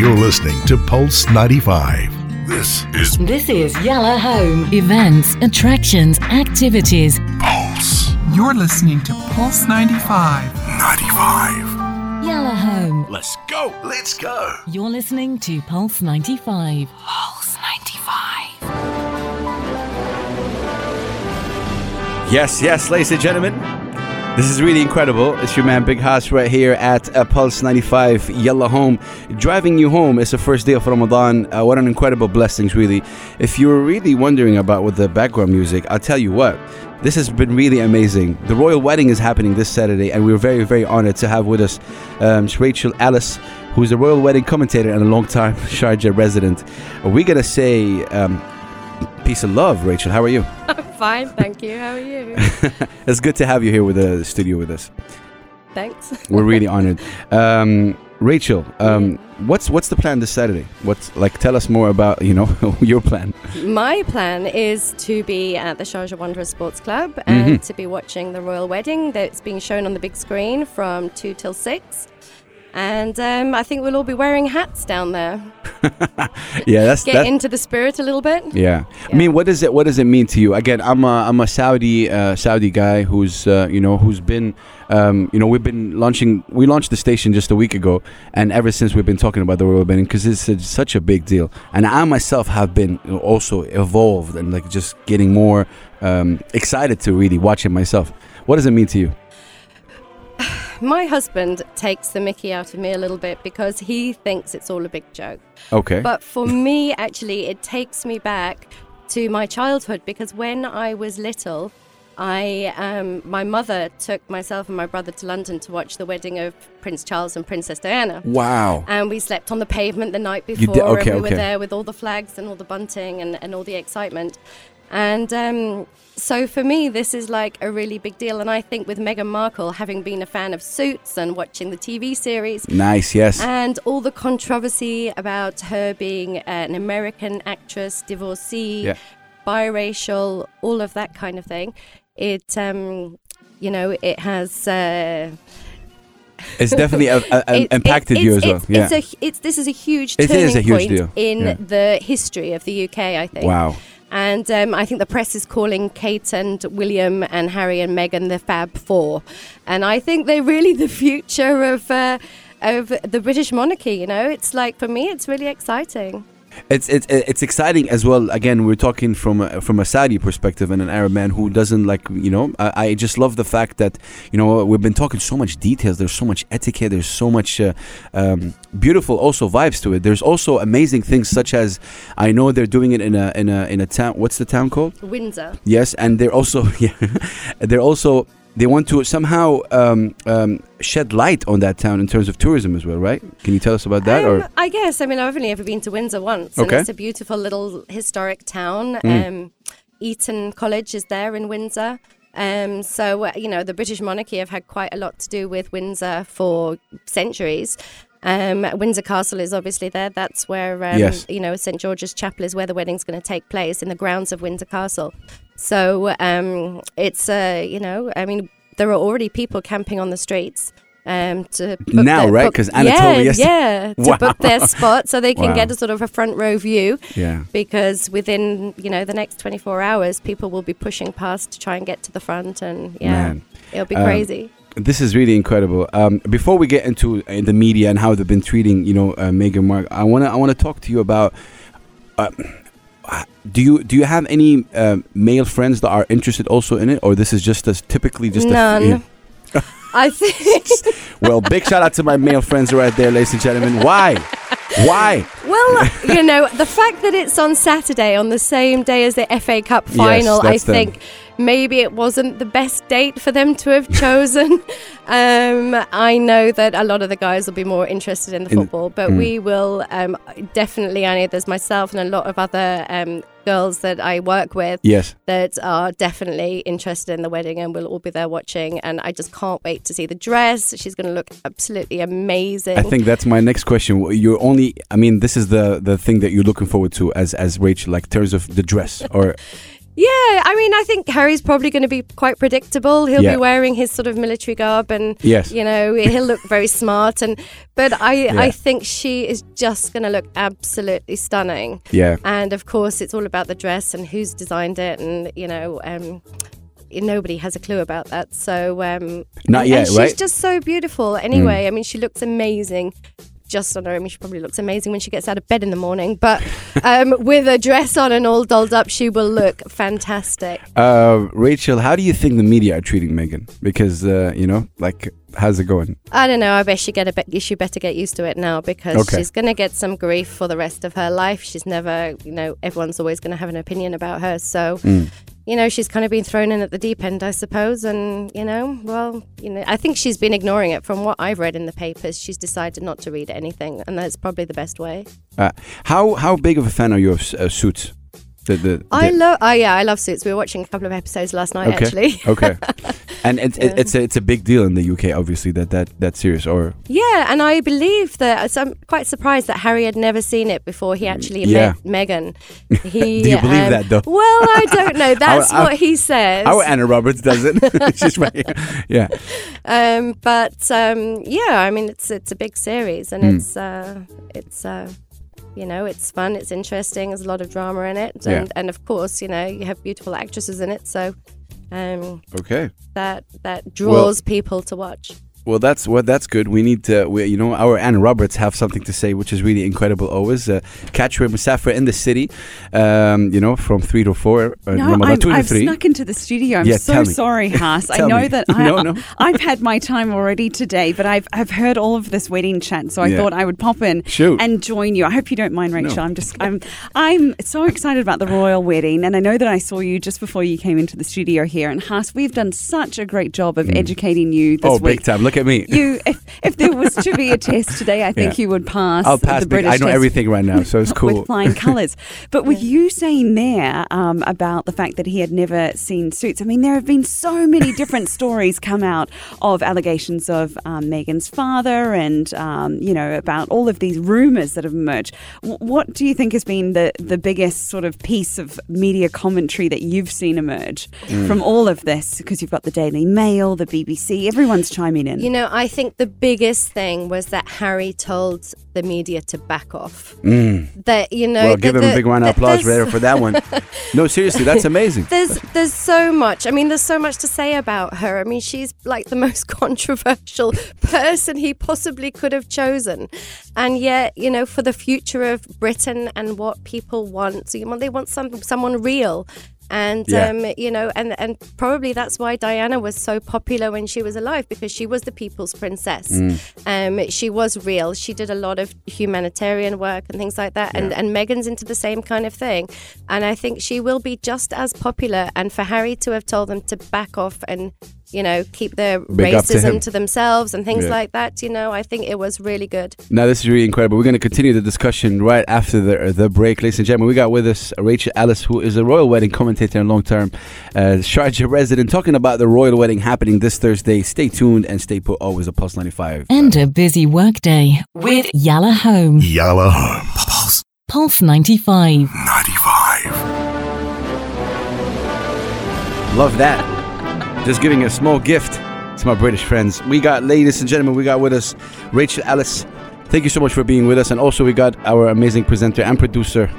You're listening to Pulse 95. This is This is Yalla Home. Events, attractions, activities. Pulse You're listening to Pulse 95. 95. Yalla Home. Let's go. Let's go. You're listening to Pulse 95. Pulse 95. Yes, yes, ladies and gentlemen. This is really incredible. It's your man Big Haas right here at uh, Pulse 95 Yalla Home. Driving you home is the first day of Ramadan. Uh, what an incredible blessings, really. If you were really wondering about with the background music, I'll tell you what. This has been really amazing. The royal wedding is happening this Saturday, and we're very, very honored to have with us um, Rachel Ellis, who's a royal wedding commentator and a long-time Sharjah resident. We're gonna say um, peace and love, Rachel. How are you? Fine, thank you. How are you? It's good to have you here with the studio with us. Thanks. We're really honored. Um, Rachel, um, what's what's the plan this Saturday? What's like? Tell us more about you know your plan. My plan is to be at the Sharjah Wanderers Sports Club and Mhm. to be watching the royal wedding that's being shown on the big screen from 2 till 6. And um, I think we'll all be wearing hats down there. Yeah, that's Get that. into the spirit a little bit. yeah. I mean, what does it what does it mean to you? Again, I'm a I'm a Saudi uh, Saudi guy who's uh, you know who's been um, you know we've been launching we launched the station just a week ago, and ever since we've been talking about the royal wedding because it's a, such a big deal, and I myself have been also evolved and like just getting more um, excited to really watch it myself. What does it mean to you? My husband takes the mickey out of me a little bit because he thinks it's all a big joke. Okay. But for me, actually, it takes me back to my childhood because when I was little, I um, my mother took myself and my brother to London to watch the wedding of Prince Charles and Princess Diana. wow. And we slept on the pavement the night before, did- okay, and we okay. were there with all the flags and all the bunting and, and all the excitement. And um, so for me, this is like a really big deal. And I think with Meghan Markle, having been a fan of Suits and watching the TV series, Nice. Yes. and all the controversy about her being an American actress, divorcee, Yeah. biracial, all of that kind of thing. It, um, you know, it has. Uh, It's definitely uh, it- it- impacted you as it's- well. Yeah. it's a, it's, this is a huge turning is a huge point deal. in Yeah. the history of the UK, I think. wow. And um, I think the press is calling Kate and William and Harry and Meghan the Fab Four, and I think they're really the future of uh, of the British monarchy. You know, it's like for me, it's really exciting. It's it's it's exciting as well. Again, we're talking from a, from a Saudi perspective and an Arab man who doesn't like you know. I, I just love the fact that you know we've been talking so much details. There's so much etiquette. There's so much uh, um, beautiful also vibes to it. There's also amazing things such as I know they're doing it in a in a in a town. What's the town called? Windsor. Yes, and they're also yeah, they're also they want to somehow um, um, shed light on that town in terms of tourism as well, right? Can you tell us about that? Um, or I guess. I mean, I've only ever been to Windsor once, Okay. and it's a beautiful little historic town. Mm. Um, Eton College is there in Windsor. Um, so, uh, you know, the British monarchy have had quite a lot to do with Windsor for centuries. Um, Windsor Castle is obviously there. That's where, um, Yes. you know, St George's Chapel is where the wedding's going to take place in the grounds of Windsor Castle. So um, it's, uh, you know, I mean, there are already people camping on the streets. Um, to book Now, their- right? 'Cause Anatolia, yeah, yeah, to Wow. book their spot so they can Wow. get a sort of a front row view yeah. because within you know the next 24 hours people will be pushing past to try and get to the front and yeah Man. it'll be Um, crazy This is really incredible. Um, before we get into uh, the media and how they've been treating, you know, uh, Meghan Markle, I wanna I wanna talk to you about. Uh, do you do you have any uh, male friends that are interested also in it, or this is just as typically just a- none yeah. i think well, big shout out to my male friends right there, ladies and gentlemen. Why? Why? well you know the fact that it's on saturday on the same day as the fa cup final i think. them. Maybe it wasn't the best date for them to have chosen um, i know that a lot of the guys will be more interested in the In- football but Mm. we will um, definitely i know there's myself and a lot of other um, girls that i work with Yes. that are definitely interested in the wedding and we'll all be there watching. And I just can't wait to see the dress. She's going to look absolutely amazing. I think that's my next question. You're only, I mean, this is the the thing that you're looking forward to as as Rachel, like in terms of the dress, or Yeah, I mean, I think Harry's probably going to be quite predictable. He'll Yeah. be wearing his sort of military garb, and Yes. you know, he'll look very smart. And but I, Yeah. I think she is just going to look absolutely stunning. Yeah. And of course, it's all about the dress and who's designed it, and you know, um, nobody has a clue about that. So um, Not yet, she's right? Mm. just so beautiful. Anyway, I mean, she looks amazing. Just on her. I mean, she probably looks amazing when she gets out of bed in the morning. But um, with a dress on and all dolled up, she will look fantastic. Uh, Rachel, how do you think the media are treating Meghan? Because uh, you know, like, how's it going? I don't know. I bet she get a bit. She better get used to it now because Okay. she's going to get some grief for the rest of her life. She's never, you know, everyone's always going to have an opinion about her. So, Mm. You know, she's kind of been thrown in at the deep end, I suppose. And you know, well, you know, I think she's been ignoring it. From what I've read in the papers, she's decided not to read anything, and that's probably the best way. Uh, how how big of a fan are you of Suits? The, the, I love. Oh yeah, I love Suits. We were watching a couple of episodes last night, Okay. actually. okay, and it, it, Yeah. it's a, it's a big deal in the UK, obviously that that that series. Or Yeah, and I believe that so I'm quite surprised that Harry had never seen it before he actually Yeah. met Meghan. He, Do you believe um, that, though? Well, I don't know. That's our- what he says. our Anna Roberts does it. She's right. Here. Yeah, um, but um, yeah, I mean, it's it's a big series, and Mm. it's uh, it's. Uh, you know, it's fun, it's interesting, there's a lot of drama in it. Yeah. And, and of course, you know, you have beautiful actresses in it. So um, okay. that that draws people to watch. Well, that's well, that's good. We need to, we, you know, our Anna Roberts have something to say, which is really incredible. Always uh, catch her Musafir in the city, um, you know, from three to four, uh, No, Ramadan, to I've three. snuck into the studio. I'm Yeah, so sorry, Haas. I know me. that I, No, no. I've had my time already today, but I've I've heard all of this wedding chat, so I Yeah. thought I would pop in Shoot. and join you. I hope you don't mind, No. Rachel. I'm just I'm I'm so excited about the royal wedding, and I know that I saw you just before you came into the studio here. And Haas, we've done such a great job of educating you this oh, week. big time! Look at me. You, if, if there was to be a test today, I think Yeah. you would pass. I'll pass. The big- British I know test everything right now, so it's cool. with flying colours. But with you saying there um, about the fact that he had never seen Suits, I mean, there have been so many different stories come out of allegations of um, Meghan's father and, um, you know, about all of these rumours that have emerged. W- what do you think has been the, the biggest sort of piece of media commentary that you've seen emerge Mm. from all of this? Because you've got the Daily Mail, the BBC, everyone's chiming in. You know, I think the biggest thing was that Harry told the media to back off. Mm. That you know, Well, give that him a big round of applause there for that one. No, seriously, that's amazing. There's there's so much. I mean, there's so much to say about her. I mean, she's like the most controversial person he possibly could have chosen, and yet, you know, for the future of Britain and what people want, so you want they want some someone real. And Yeah. um, you know, and and probably that's why Diana was so popular when she was alive because she was the people's princess. Mm. Um, she was real. She did a lot of humanitarian work and things like that. And and Meghan's into the same kind of thing. And I think she will be just as popular. And for Harry to have told them to back off and you know keep their Big up to racism to, themselves and things Yeah. like that, you know, I think it was really good. Now this is really incredible. We're going to continue the discussion right after the the break, ladies and gentlemen. We got with us Rachel Ellis, who is a royal wedding commentator and long-term uh, Sharjah resident, talking about the royal wedding happening this Thursday. Stay tuned and stay put. Always a Pulse 95. And a busy workday with Yalla Home. Yalla Home. Pulse Pulse 95. 95. Love that. Just giving a small gift to my British friends. We got, ladies and gentlemen, we got with us Rachel Ellis. Thank you so much for being with us. And also, we got our amazing presenter and producer,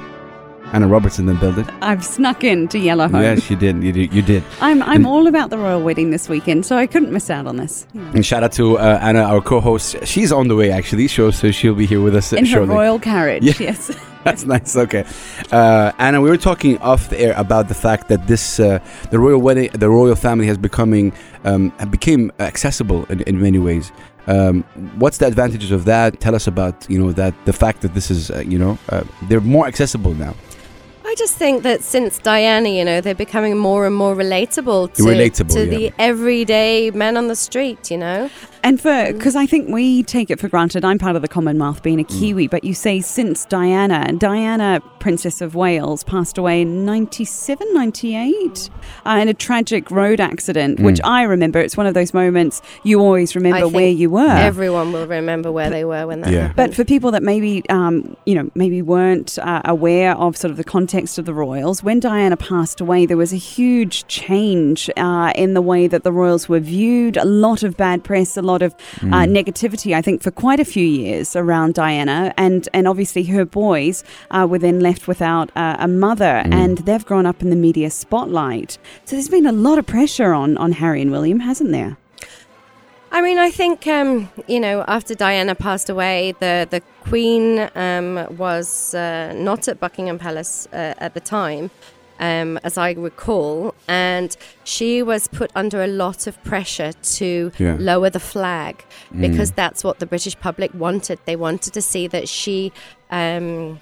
Anna Robertson, then the it. I've snuck in to Yalla Home. Yes, you did. You did. You did. I'm I'm And- all about the royal wedding this weekend, so I couldn't miss out on this. And shout out to uh, Anna, our co-host. She's on the way actually, so so she'll be here with us uh, In her royal carriage, Yeah. yes. That's nice. Okay, uh, Anna, we were talking off the air about the fact that this uh, the royal wedding, the royal family has becoming um, became accessible in, in many ways. Um, what's the advantages of that? Tell us about you know that the fact that this is uh, you know uh, they're more accessible now. I just think that since Diana, you know, they're becoming more and more relatable to, Relatable, to yeah. the everyday man on the street, you know. And for because I think we take it for granted. I'm part of the Commonwealth, being a Kiwi, but you say since Diana, Diana, Princess of Wales, passed away in 97, 98 uh, in a tragic road accident, which I remember. It's one of those moments you always remember think where you were. Everyone will remember where they were when that Yeah. happened. But for people that maybe, um, you know, maybe weren't uh, aware of sort of the context context of the royals, when Diana passed away, there was a huge change uh, in the way that the royals were viewed. A lot of bad press, a lot of uh, negativity, I think, for quite a few years around Diana. And, and obviously, her boys uh, were then left without uh, a mother, and they've grown up in the media spotlight. So there's been a lot of pressure on, on Harry and William, hasn't there? I mean, I think um, you know after Diana passed away, the the Queen um, was uh, not at Buckingham Palace uh, at the time, um, as I recall, and she was put under a lot of pressure to Yeah. lower the flag because that's what the British public wanted. They wanted to see that she. Um,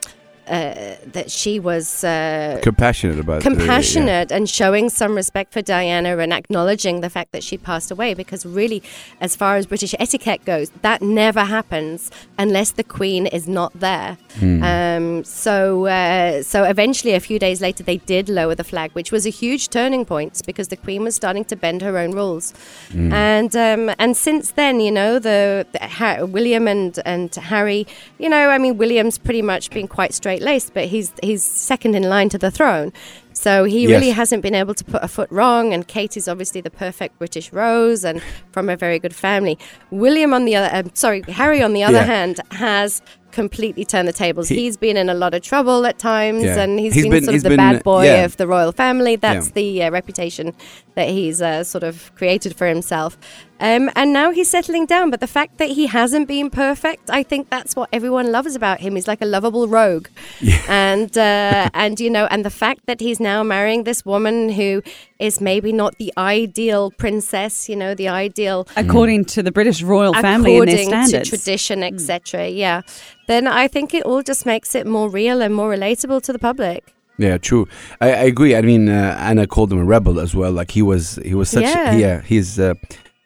uh, that she was uh, Compassionate about it. really, yeah. compassionate and showing some respect for Diana and acknowledging the fact that she passed away because really as far as British etiquette goes that never happens unless the Queen is not there Hmm. um, so uh, so eventually a few days later they did lower the flag which was a huge turning point because the Queen was starting to bend her own rules Hmm. and um, and since then you know the, the William and and Harry you know I mean William's pretty much been quite straight laced but he's he's second in line to the throne so he Yes. really hasn't been able to put a foot wrong and Kate is obviously the perfect British rose and from a very good family William on the other um, sorry Harry on the other Yeah. hand has completely turned the tables He- he's been in a lot of trouble at times Yeah. and He's he's been, been- sort of the been, bad boy yeah. of the royal family that's the uh, reputation that he's uh, sort of created for himself um, and now he's settling down. But the fact that he hasn't been perfect, I think that's what everyone loves about him. He's like a lovable rogue, and uh, and you know, and the fact that he's now marrying this woman who is maybe not the ideal princess, you know, the ideal According to the British royal family and their according to standards. tradition, etc. Yeah, then I think it all just makes it more real and more relatable to the public. Yeah, true. I, I agree. I mean, uh, Anna called him a rebel as well. Like he was, he was such. Yeah. Yeah, he's. Uh,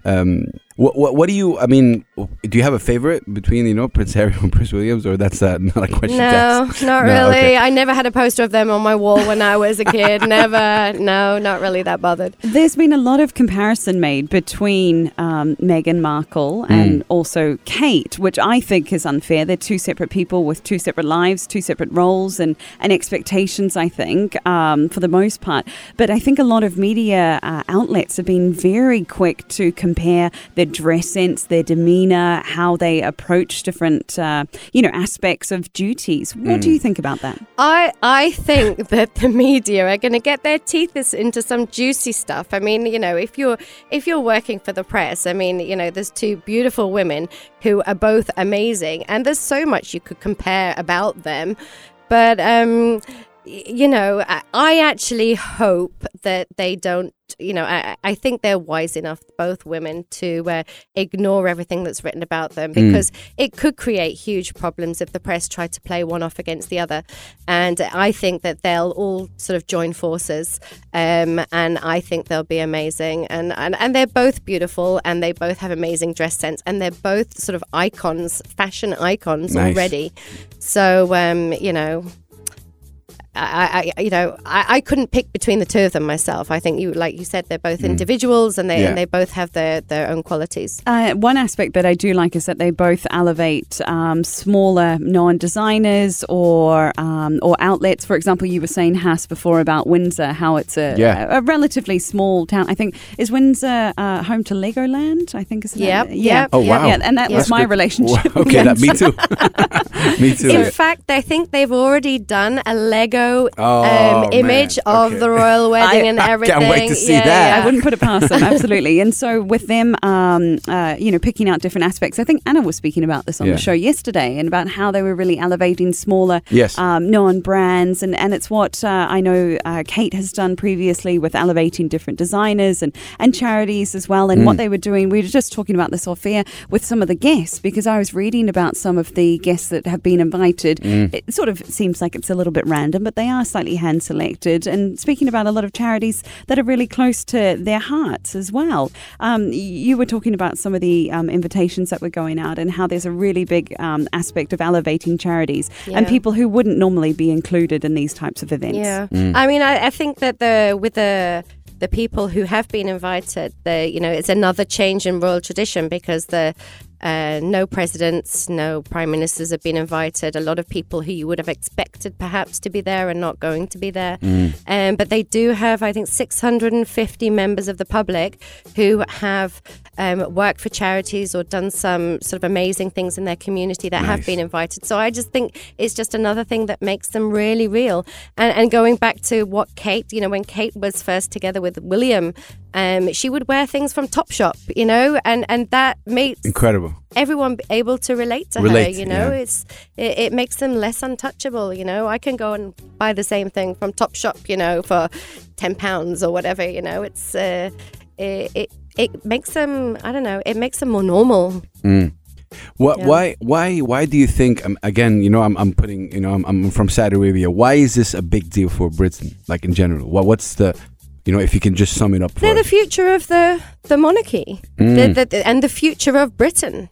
um, what, what what do you? I mean, do you have a favorite between you know Prince Harry and Prince Williams, or that's uh, not a question? to No, ask? not No, really. okay. I never had a poster of them on my wall when I was a kid. never. No, not really that bothered. There's been a lot of comparison made between um, Meghan Markle and also Kate, which I think is unfair. They're two separate people with two separate lives, two separate roles, and, and expectations, I think, um, for the most part. But I think a lot of media uh, outlets have been very quick to compare their dress sense, their demeanour, how they approach different, uh, you know, aspects of duties. What do you think about that? I I think that the media are going to get their teeth into some juicy stuff. I mean, you know, if you're if you're working for the press, I mean, you know, there's two beautiful women who are both amazing, and there's so much you could compare about them. But um, you know, I, actually hope that they don't. You know, I, I think they're wise enough, both women, to uh, ignore everything that's written about them because it could create huge problems if the press tried to play one off against the other. And I think that they'll all sort of join forces, um, and I think they'll be amazing. And, and and they're both beautiful, and they both have amazing dress sense, and they're both sort of icons, fashion icons Nice. already. So um, you know. I, I, you know, I, I couldn't pick between the two of them myself. I think you, like you said, they're both individuals and they Yeah. and they both have their, their own qualities. Uh, one aspect that I do like is that they both elevate um, smaller non-designers or um, or outlets. For example, you were saying Haas before about Windsor, how it's a, Yeah. a, relatively small town. I think is Windsor uh, home to Legoland. I think is Yep, yeah. yep, Oh wow! Yeah, and that was That's my good. relationship. Wow, Okay, that, me too. me too. In fact, I think they've already done a Lego Oh, um, image man. of Okay. the royal wedding I- and I can't everything. wait to see Yeah, that. yeah. I wouldn't put it past them, absolutely. And so, with them, um, uh, you know, picking out different aspects, I think Anna was speaking about this on Yeah. the show yesterday and about how they were really elevating smaller, Yes. um, known brands. And, and it's what uh, I know uh, Kate has done previously with elevating different designers and, and charities as well. And Mm. what they were doing, we were just talking about this off air with some of the guests because I was reading about some of the guests that have been invited. Mm. It sort of seems like it's a little bit random, but they are slightly hand selected. And speaking about a lot of charities that are really close to their hearts as well. Um, you were talking about some of the um, invitations that were going out and how there's a really big um, aspect of elevating charities and people who wouldn't normally be included in these types of events. Yeah, Mm. I mean, I, I think that the with the the people who have been invited, the you know, it's another change in royal tradition because the Uh, no presidents, no prime ministers have been invited. A lot of people who you would have expected perhaps to be there are not going to be there. Um, but they do have, I think, 650 members of the public who have um, worked for charities or done some sort of amazing things in their community that have been invited. So I just think it's just another thing that makes them really real. And, and going back to what Kate, you know, when Kate was first together with William, um, she would wear things from Topshop, you know, and, and that makes Incredible. everyone able to relate to Relate, her. You know, yeah. it's it, it makes them less untouchable. You know, I can go and buy the same thing from Topshop, you know, for ten pounds or whatever. You know, it's uh, it, it it makes them. I don't know. It makes them more normal. What? Yeah. Why? Why? Why do you think? Um, again, you know, I'm, I'm putting, you know, I'm, I'm from Saudi Arabia. Why is this a big deal for Britain? Like in general, what? What's the, you know, if you can just sum it up for They're the future of the the monarchy, Mm. the, the, and the future of Britain.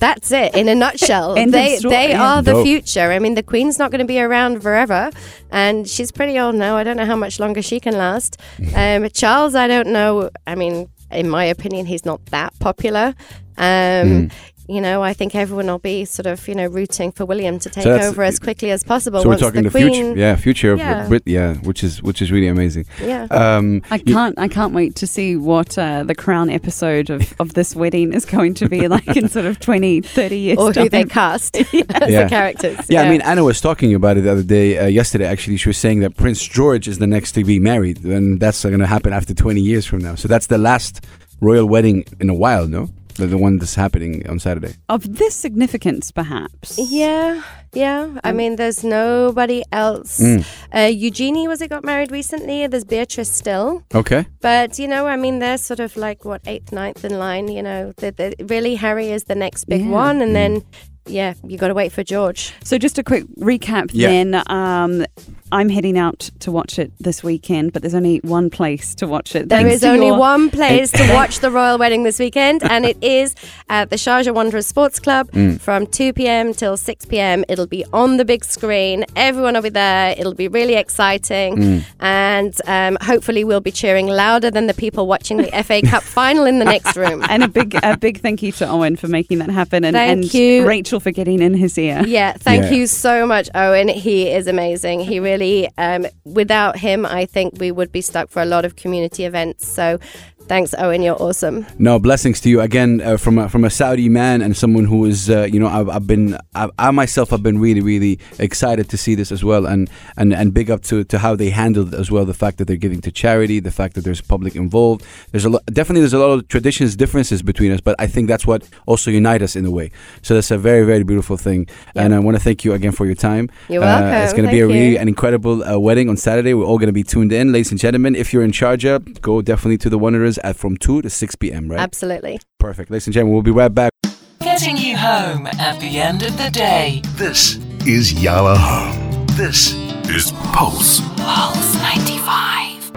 That's it in a nutshell. They story. they are the Dope. future. I mean, the Queen's not going to be around forever, and she's pretty old now. I don't know how much longer she can last. Um, Charles, I don't know. I mean, in my opinion, he's not that popular. Um, You know, I think everyone will be sort of, you know, rooting for William to take that's- over as quickly as possible. so we're talking the, the, Queen, future, yeah, future of Yeah. Brit, yeah, which is which is really amazing. yeah. Um, I can't. I can't wait to see what uh, the crown episode of, of this wedding is going to be like in sort of 20, 30 years. or who they time. cast as Yeah. the characters. Yeah, I mean, Anna was talking about it the other day, uh, yesterday actually. She was saying that Prince George is the next to be married, and that's going to happen after 20 years from now. So that's the last royal wedding in a while, no? The, the one that's happening on Saturday. of this significance, perhaps. Yeah, yeah. I mean, there's nobody else. Mm. Uh, Eugenie was it got married recently? There's Beatrice still, Okay. but you know, I mean, they're sort of like what eighth, ninth in line. You know, the, the, really Harry is the next big Yeah. one, and Mm. then yeah, you got to wait for George. So just a quick recap Yeah. then. Um, I'm heading out to watch it this weekend, but there's only one place to watch it. There Thanks is only your- one place to watch the royal wedding this weekend, and it is at the Sharjah Wanderers Sports Club Mm. from 2 p.m. till 6 p.m. It'll be on the big screen. Everyone will be there. It'll be really exciting, Mm. and um, hopefully, we'll be cheering louder than the people watching the FA Cup final in the next room. And a big, a big thank you to Owen for making that happen, and, Thank and you. Rachel for getting in his ear. Yeah, thank Yeah. you so much, Owen. He is amazing. He really, um, without him, I think we would be stuck for a lot of community events. So, thanks, Owen. You're awesome. No, blessings to you again uh, from a, from a Saudi man and someone who is, uh, you know, I've, I've been, I, I myself have been really, really excited to see this as well, and and and big up to to how they handled it as well. The fact that they're giving to charity, the fact that there's public involved. There's a lot, definitely there's a lot of traditions differences between us, but I think that's what also unite us in a way. So that's a very, very beautiful thing, and I want to thank you again for your time. You're Uh, welcome. it's going to be a really an incredible uh, wedding on Saturday. We're all going to be tuned in, ladies and gentlemen. If you're in Sharjah, go definitely to the Wanderers at from two to six p.m. Right. Absolutely. Perfect. Ladies and gentlemen, we'll be right back. Getting you home at the end of the day. This is Yalla Home. This is Pulse. Pulse 95.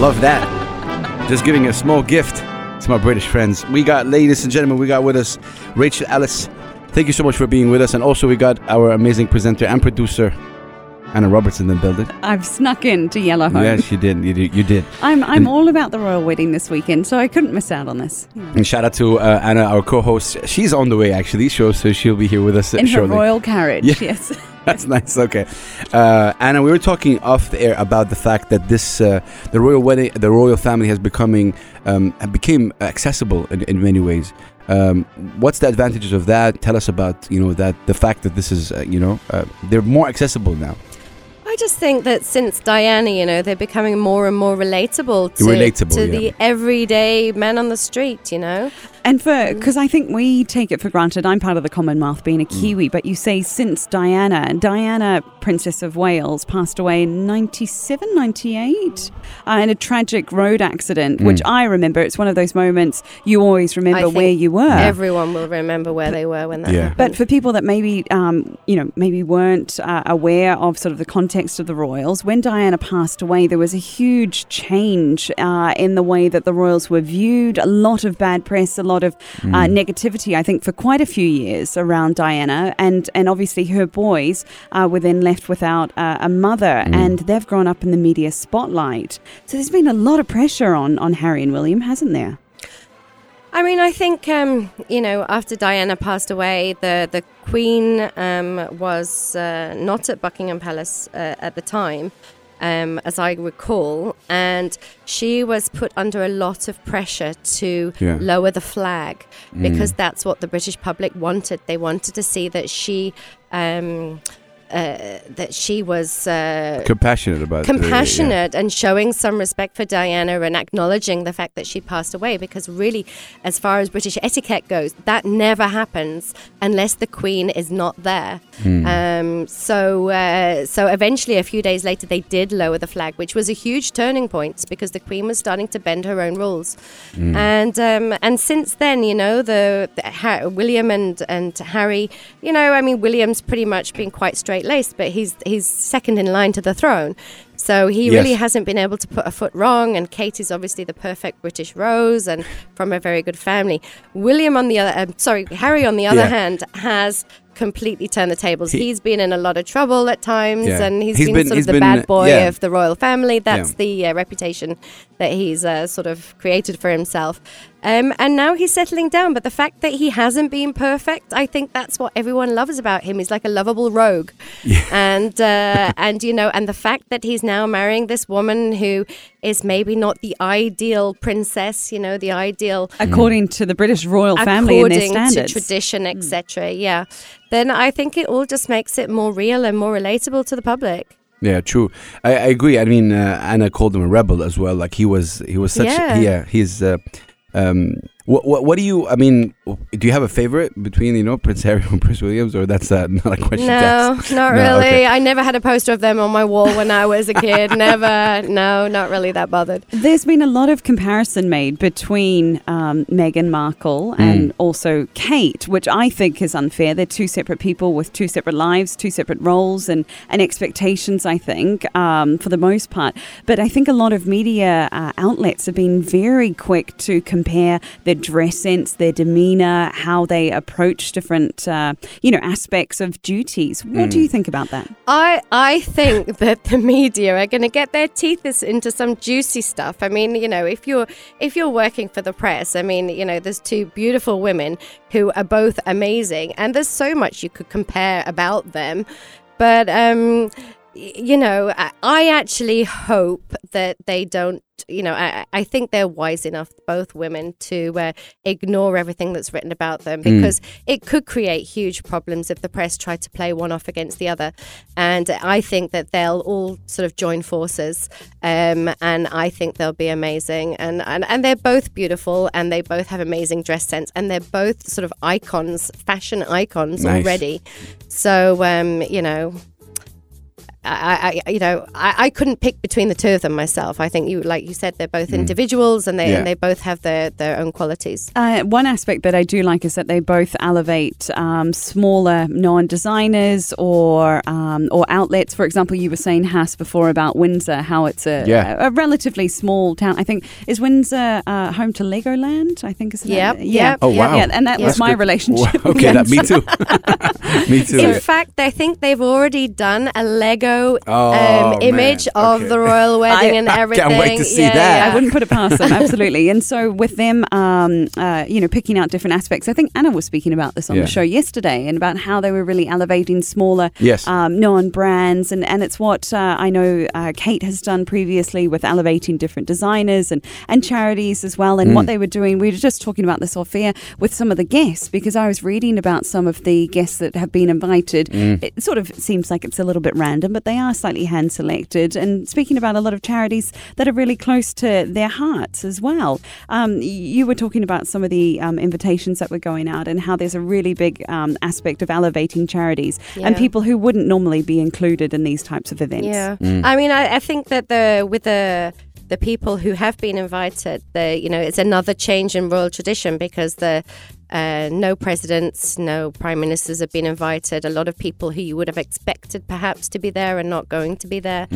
Love that. Just giving a small gift to my British friends. We got, ladies and gentlemen, we got with us Rachel Ellis. Thank you so much for being with us. And also, we got our amazing presenter and producer, Anna Robertson, in the building. I've snuck in to Yalla Home. Yes, you did. You did. You did. I'm, I'm And- all about the royal wedding this weekend, so I couldn't miss out on this. And shout out to uh, Anna, our co-host. She's on the way actually, so so she'll be here with us uh, In her royal carriage, Yeah. yes. That's nice. Okay, uh, Anna, we were talking off the air about the fact that this uh, the royal wedding, the royal family has becoming um, became accessible in, in many ways. Um, what's the advantages of that? Tell us about you know that the fact that this is uh, you know uh, they're more accessible now. I just think that since Diana, you know, they're becoming more and more relatable to, Relatable, to yeah. the everyday men on the street, you know? And for because I think we take it for granted. I'm part of the Commonwealth, being a Kiwi, but you say since Diana, Diana, Princess of Wales, passed away in 97, 98 uh, in a tragic road accident, which I remember. It's one of those moments you always remember think where you were. Everyone will remember where they were when that Yeah. happened. But for people that maybe, um, you know, maybe weren't uh, aware of sort of the context of the royals, when Diana passed away, there was a huge change uh, in the way that the royals were viewed. A lot of bad press, a lot lot of uh, negativity, I think, for quite a few years around Diana, and and obviously her boys uh, were then left without uh, a mother, and they've grown up in the media spotlight. So there's been a lot of pressure on on Harry and William, hasn't there? I mean, I think um, you know after Diana passed away, the the Queen um, was uh, not at Buckingham Palace uh, at the time, um, as I recall, and she was put under a lot of pressure to Yeah. lower the flag because that's what the British public wanted. They wanted to see that she. Um, uh, that she was uh, Compassionate about it. uh, yeah. compassionate and showing some respect for Diana and acknowledging the fact that she passed away because really as far as British etiquette goes that never happens unless the Queen is not there um, so uh, so eventually a few days later they did lower the flag which was a huge turning point because the Queen was starting to bend her own rules and um, and since then you know the, the ha- William and and Harry you know I mean William's pretty much been quite straight laced but he's he's second in line to the throne so he Yes. really hasn't been able to put a foot wrong and Kate is obviously the perfect British rose and from a very good family William on the other um, sorry Harry on the other Yeah. hand has completely turned the tables He- he's been in a lot of trouble at times Yeah. and he's He's been, been- sort he's of the been, bad boy yeah. of the royal family that's the uh, reputation that he's uh, sort of created for himself. Um, and now he's settling down. But the fact that he hasn't been perfect, I think that's what everyone loves about him. He's like a lovable rogue, and uh, and you know, and the fact that he's now marrying this woman who is maybe not the ideal princess, you know, the ideal According to the British royal family and their according to standards. tradition, etc. Yeah, then I think it all just makes it more real and more relatable to the public. Yeah, true. I, I agree. I mean, uh, Anna called him a rebel as well. Like he was, he was such. Yeah. Yeah, he's. Uh, um, what, what what do you? I mean, do you have a favorite between you know Prince Harry and Prince Williams, or that's uh, not a question? to No, ask? not No, really. okay. I never had a poster of them on my wall when I was a kid. never. No, not really that bothered. There's been a lot of comparison made between um, Meghan Markle and also Kate, which I think is unfair. They're two separate people with two separate lives, two separate roles, and, and expectations, I think, um, for the most part. But I think a lot of media uh, outlets have been very quick to compare their dress sense, their demeanour, how they approach different, uh, you know, aspects of duties. What do you think about that? I I think that the media are going to get their teeth into some juicy stuff. I mean, you know, if you're if you're working for the press, I mean, you know, there's two beautiful women who are both amazing, and there's so much you could compare about them. But um, you know, I, actually hope that they don't. You know, I, I think they're wise enough, both women, to uh, ignore everything that's written about them because it could create huge problems if the press try to play one off against the other. And I think that they'll all sort of join forces, um, and I think they'll be amazing. And, and and they're both beautiful, and they both have amazing dress sense, and they're both sort of icons, fashion icons Nice. already. So um, you know. I, I, you know, I, I couldn't pick between the two of them myself. I think you, like you said, they're both individuals and they Yeah. and they both have their, their own qualities. Uh, one aspect that I do like is that they both elevate um, smaller non-designers or um, or outlets. For example, you were saying Haas before about Windsor, how it's a, Yeah. a, a relatively small town. I think is Windsor uh, home to Legoland. I think is Yep, yeah. yep, Oh wow! Yeah, and that was That's my good. relationship. Wow, Okay, that, me too. me too. In fact, I think they've already done a Lego Oh, um, image man. of the royal wedding and I everything. can't wait to see Yeah, that. yeah. I wouldn't put it past them, absolutely. And so, with them, um, uh, you know, picking out different aspects, I think Anna was speaking about this on Yeah. the show yesterday and about how they were really elevating smaller, Yes. um, known brands. And, and it's what uh, I know uh, Kate has done previously with elevating different designers and, and charities as well. And Mm. what they were doing, we were just talking about this off air with some of the guests because I was reading about some of the guests that have been invited. Mm. It sort of seems like it's a little bit random, but they are slightly hand selected. And speaking about a lot of charities that are really close to their hearts as well. Um, you were talking about some of the um, invitations that were going out and how there's a really big um, aspect of elevating charities and people who wouldn't normally be included in these types of events. Yeah, Mm. I mean, I, I think that the with the the people who have been invited, the you know, it's another change in royal tradition because the Uh, no presidents, no prime ministers have been invited. A lot of people who you would have expected perhaps to be there are not going to be there.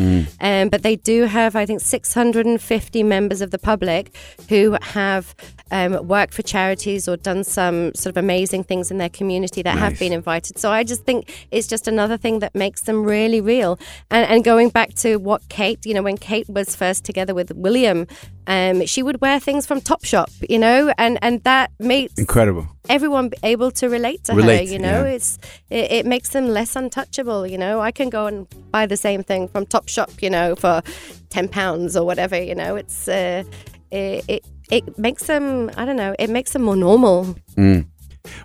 Um, but they do have, I think, 650 members of the public who have um, worked for charities or done some sort of amazing things in their community that have been invited. So I just think it's just another thing that makes them really real. And, and going back to what Kate, you know, when Kate was first together with William, um, she would wear things from Topshop, you know, and, and that makes Incredible. everyone able to relate to Relate, her. You know, yeah. it's it, it makes them less untouchable. You know, I can go and buy the same thing from Topshop, you know, for ten pounds or whatever. You know, it's uh, it, it it makes them. I don't know. It makes them more normal.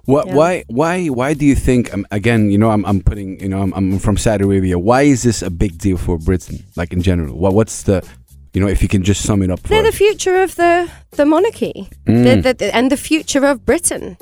What? Yeah. Why? Why? Why do you think? Um, again, you know, I'm, I'm putting, you know, I'm, I'm from Saudi Arabia. Why is this a big deal for Britain? Like in general, what? What's the, you know, if you can just sum it up for They're the future of the the monarchy, Mm. The- the- the- and the future of Britain.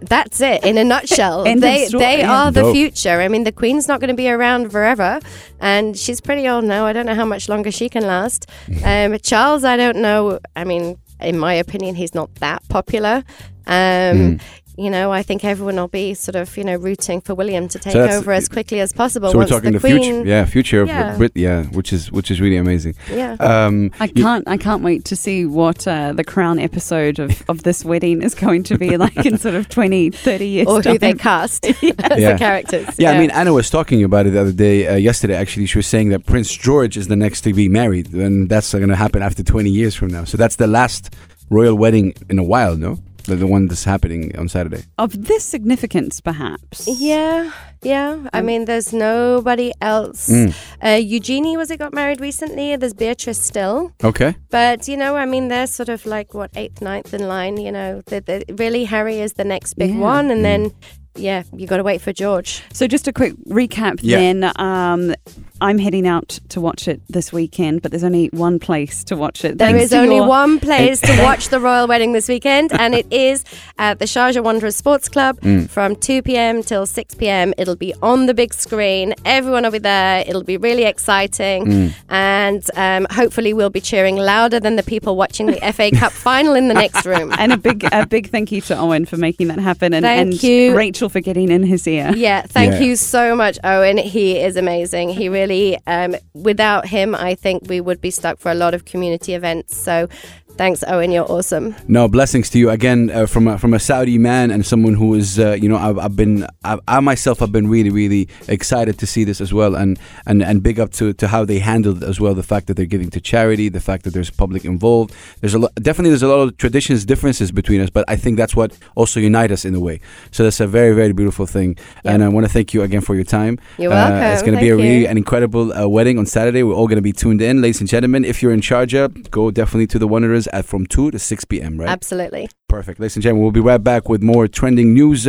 That's it in a nutshell. They story. they are the Dope. future. I mean, the Queen's not going to be around forever, and she's pretty old now. I don't know how much longer she can last. Um, Charles, I don't know. I mean, in my opinion, he's not that popular. Um, You know, I think everyone will be sort of, you know, rooting for William to take that's- over as quickly as possible. so we're talking the, the, Queen, future, yeah, future of Yeah. Brit, yeah, which is which is really amazing. yeah. Um, I can't. I can't wait to see what uh, the crown episode of, of this wedding is going to be like in sort of 20, 30 years. or who they time. cast as Yeah. the characters. yeah, I mean, Anna was talking about it the other day, uh, yesterday actually. She was saying that Prince George is the next to be married, and that's going to happen after 20 years from now. So that's the last royal wedding in a while, no? The, the one that's happening on Saturday. of this significance, perhaps. Yeah, yeah. I mean, there's nobody else. Mm. Uh, Eugenie was it got married recently? There's Beatrice still, Okay. but you know, I mean, they're sort of like what eighth, ninth in line. You know, the, the, really Harry is the next big Yeah. one, and Mm. then yeah, you got to wait for George. So just a quick recap Yeah. then. Um, I'm heading out to watch it this weekend, but there's only one place to watch it. There Thanks is only your- one place to watch the royal wedding this weekend, and it is at the Sharjah Wanderers Sports Club Mm. from 2 p.m. till 6 p.m. It'll be on the big screen. Everyone will be there. It'll be really exciting, Mm. and um, hopefully we'll be cheering louder than the people watching the FA Cup final in the next room. And a big, a big thank you to Owen for making that happen, and, Thank and you. Rachel for getting in his ear. Yeah, thank Yeah. you so much, Owen. He is amazing. He really, um, without him, I think we would be stuck for a lot of community events. So, thanks, Owen. You're awesome. No, blessings to you again uh, from a, from a Saudi man and someone who is, uh, you know, I've, I've been, I, I myself have been really, really excited to see this as well, and and and big up to to how they handled as well the fact that they're giving to charity, the fact that there's public involved. There's a lot, definitely there's a lot of traditions differences between us, but I think that's what also unite us in a way. So that's a very very beautiful thing, and I want to thank you again for your time. You're Uh, welcome. it's going to be a really you. an incredible uh, wedding on Saturday. We're all going to be tuned in, ladies and gentlemen. If you're in Sharjah, go definitely to the Wanderers at from two to six p.m. Right. Absolutely. Perfect. Ladies and gentlemen, we'll be right back with more trending news.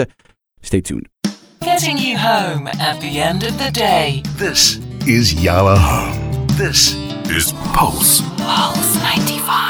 Stay tuned. Getting you home at the end of the day. This is Yalla Home. This is Pulse. Pulse 95.